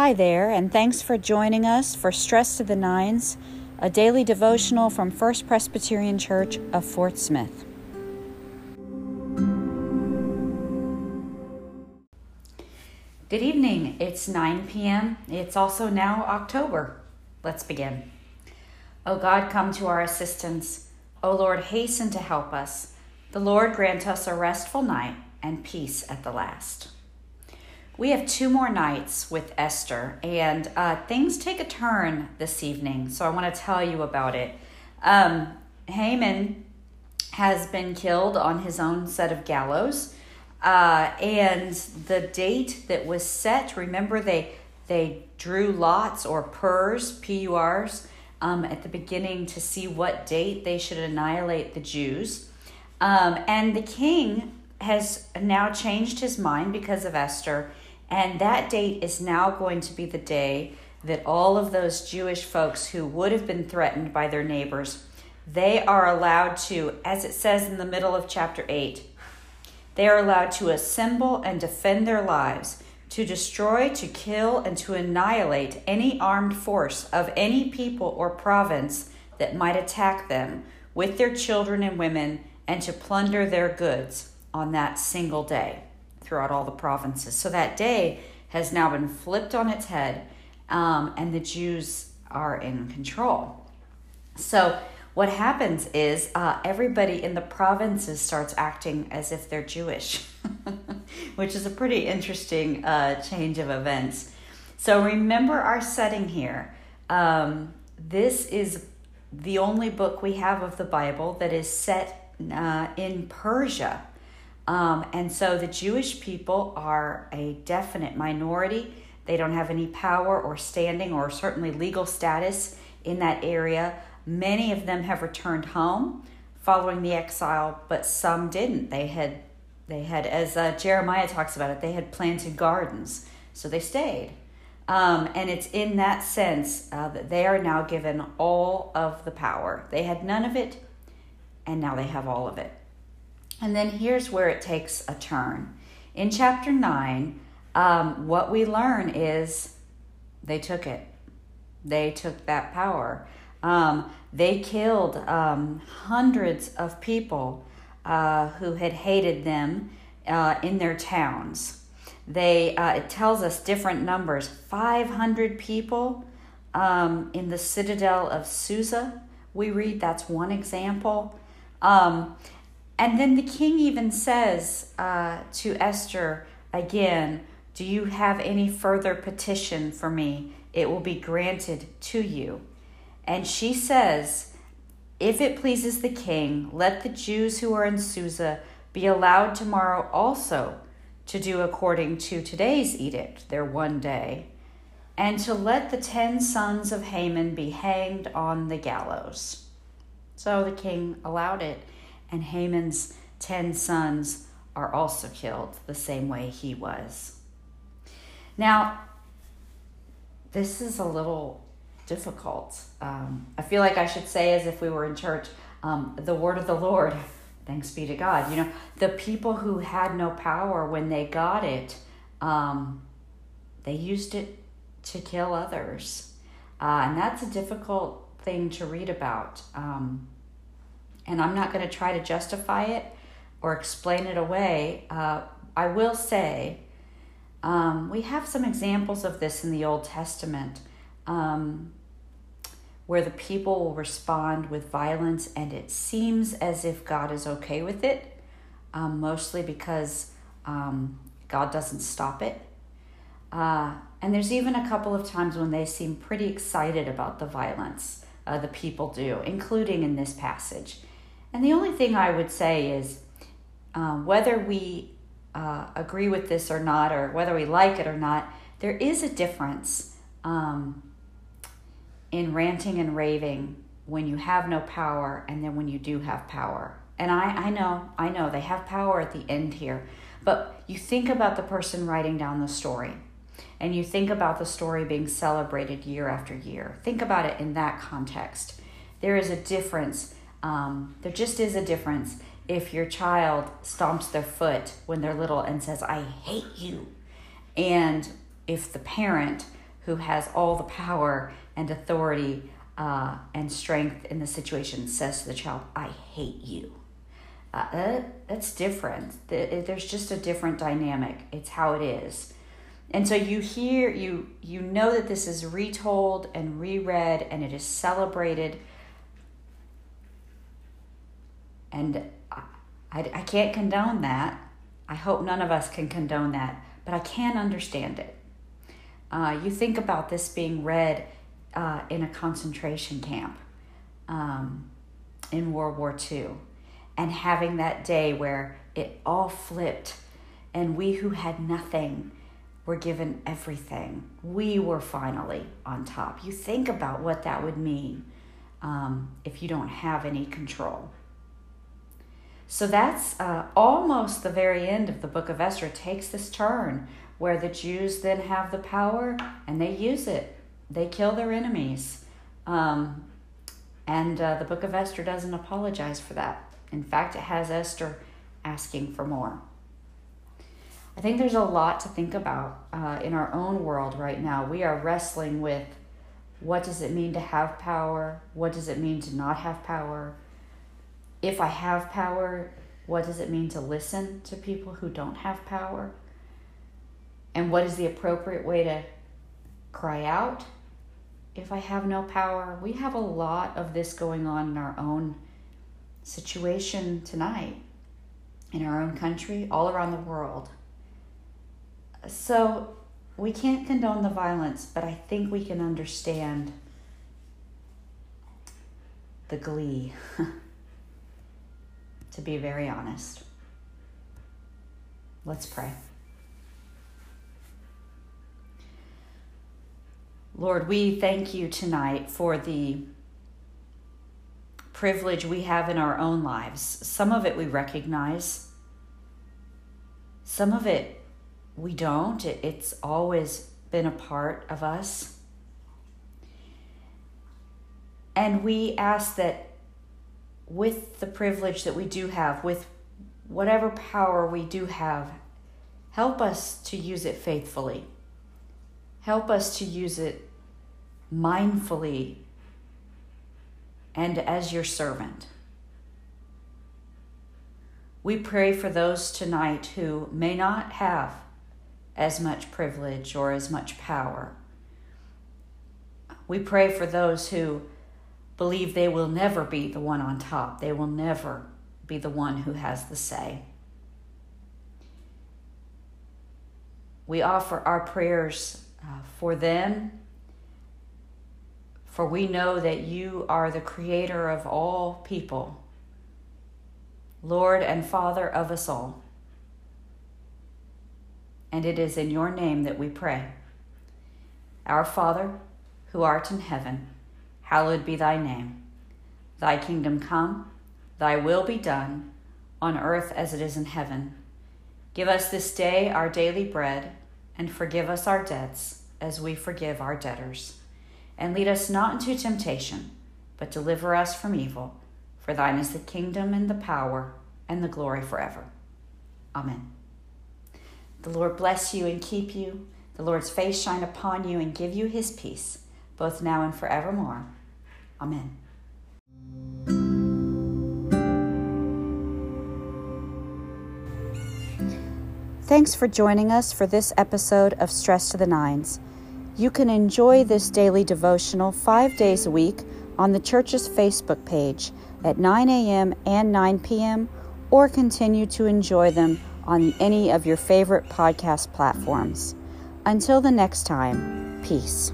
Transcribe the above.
Hi there, and thanks for joining us for Stress to the Nines, a daily devotional from First Presbyterian Church of Fort Smith. Good evening. It's 9 p.m. It's also now October. Let's begin. O God, come to our assistance. O Lord, hasten to help us. The Lord grant us a restful night and peace at the last. We have two more nights with Esther, and uh, things take a turn this evening, so I want to tell you about it. Um, Haman has been killed on his own set of gallows, uh, and the date that was set, remember they they drew lots or purs, P U R's, um, at the beginning to see what date they should annihilate the Jews. Um, and the king has now changed his mind because of Esther and that date is now going to be the day that all of those Jewish folks who would have been threatened by their neighbors, they are allowed to, as it says in the middle of chapter 8, they are allowed to assemble and defend their lives, to destroy, to kill, and to annihilate any armed force of any people or province that might attack them with their children and women, and to plunder their goods on that single day throughout all the provinces. So that day has now been flipped on its head, um, and the Jews are in control. So what happens is uh, everybody in the provinces starts acting as if they're Jewish, which is a pretty interesting uh, change of events. So remember our setting here. Um, this is the only book we have of the Bible that is set uh, in Persia. Um, and so the Jewish people are a definite minority. They don't have any power or standing or certainly legal status in that area. Many of them have returned home following the exile, but some didn't. They had, they had, as uh, Jeremiah talks about it, they had planted gardens, so they stayed. Um, and it's in that sense uh, that they are now given all of the power. They had none of it, and now they have all of it. And then here's where it takes a turn. In chapter 9, um, what we learn is they took it, they took that power. Um, they killed um, hundreds of people uh, who had hated them uh, in their towns. They uh, it tells us different numbers. Five hundred people um, in the citadel of Susa. We read that's one example. Um, and then the king even says uh, to Esther again, Do you have any further petition for me? It will be granted to you. And she says, If it pleases the king, let the Jews who are in Susa be allowed tomorrow also to do according to today's edict, their one day, and to let the ten sons of Haman be hanged on the gallows. So the king allowed it and Haman's ten sons are also killed the same way he was. Now, this is a little difficult. Um, I feel like I should say, as if we were in church, um, the word of the Lord, thanks be to God. You know, the people who had no power when they got it, um, they used it to kill others. Uh, and that's a difficult thing to read about. Um, and I'm not going to try to justify it or explain it away. Uh, I will say um, we have some examples of this in the Old Testament um, where the people will respond with violence, and it seems as if God is okay with it, um, mostly because um, God doesn't stop it. Uh, and there's even a couple of times when they seem pretty excited about the violence uh, the people do, including in this passage. And the only thing I would say is uh, whether we uh, agree with this or not, or whether we like it or not, there is a difference um, in ranting and raving when you have no power and then when you do have power. And I, I know, I know they have power at the end here, but you think about the person writing down the story and you think about the story being celebrated year after year. Think about it in that context. There is a difference um, there just is a difference if your child stomps their foot when they're little and says, I hate you. And if the parent who has all the power and authority uh, and strength in the situation, says to the child, I hate you. Uh, that, that's different. There's just a different dynamic. It's how it is. And so you hear, you, you know that this is retold and reread and it is celebrated. And I, I, can't condone that. I hope none of us can condone that, but I can understand it. Uh, you think about this being read uh, in a concentration camp um, in World War II and having that day where it all flipped and we who had nothing were given everything. We were finally on top. You think about what that would mean um, if you don't have any control. So that's uh, almost the very end of the book of Esther. Takes this turn where the Jews then have the power and they use it. They kill their enemies. Um, and uh, the book of Esther doesn't apologize for that. In fact, it has Esther asking for more. I think there's a lot to think about uh, in our own world right now. We are wrestling with what does it mean to have power? What does it mean to not have power? If I have power, what does it mean to listen to people who don't have power? And what is the appropriate way to cry out if I have no power? We have a lot of this going on in our own situation tonight, in our own country, all around the world. So we can't condone the violence, but I think we can understand the glee. to be very honest. Let's pray. Lord, we thank you tonight for the privilege we have in our own lives. Some of it we recognize, some of it we don't. It's always been a part of us. And we ask that with the privilege that we do have, with whatever power we do have, help us to use it faithfully. Help us to use it mindfully and as your servant. We pray for those tonight who may not have as much privilege or as much power. We pray for those who believe they will never be the one on top. They will never be the one who has the say. We offer our prayers uh, for them, for we know that you are the creator of all people, Lord and Father of us all. And it is in your name that we pray. Our Father, who art in heaven, hallowed be thy name. Thy kingdom come, thy will be done, on earth as it is in heaven. Give us this day our daily bread, and forgive us our debts, as we forgive our debtors. And lead us not into temptation, but deliver us from evil. For thine is the kingdom, and the power, and the glory forever. Amen. The Lord bless you and keep you. The Lord's face shine upon you and give you his peace, both now and forevermore. Amen. Thanks for joining us for this episode of Stress to the Nines. You can enjoy this daily devotional five days a week on the church's Facebook page at 9 a.m. and 9 p.m., or continue to enjoy them on any of your favorite podcast platforms. Until the next time, peace.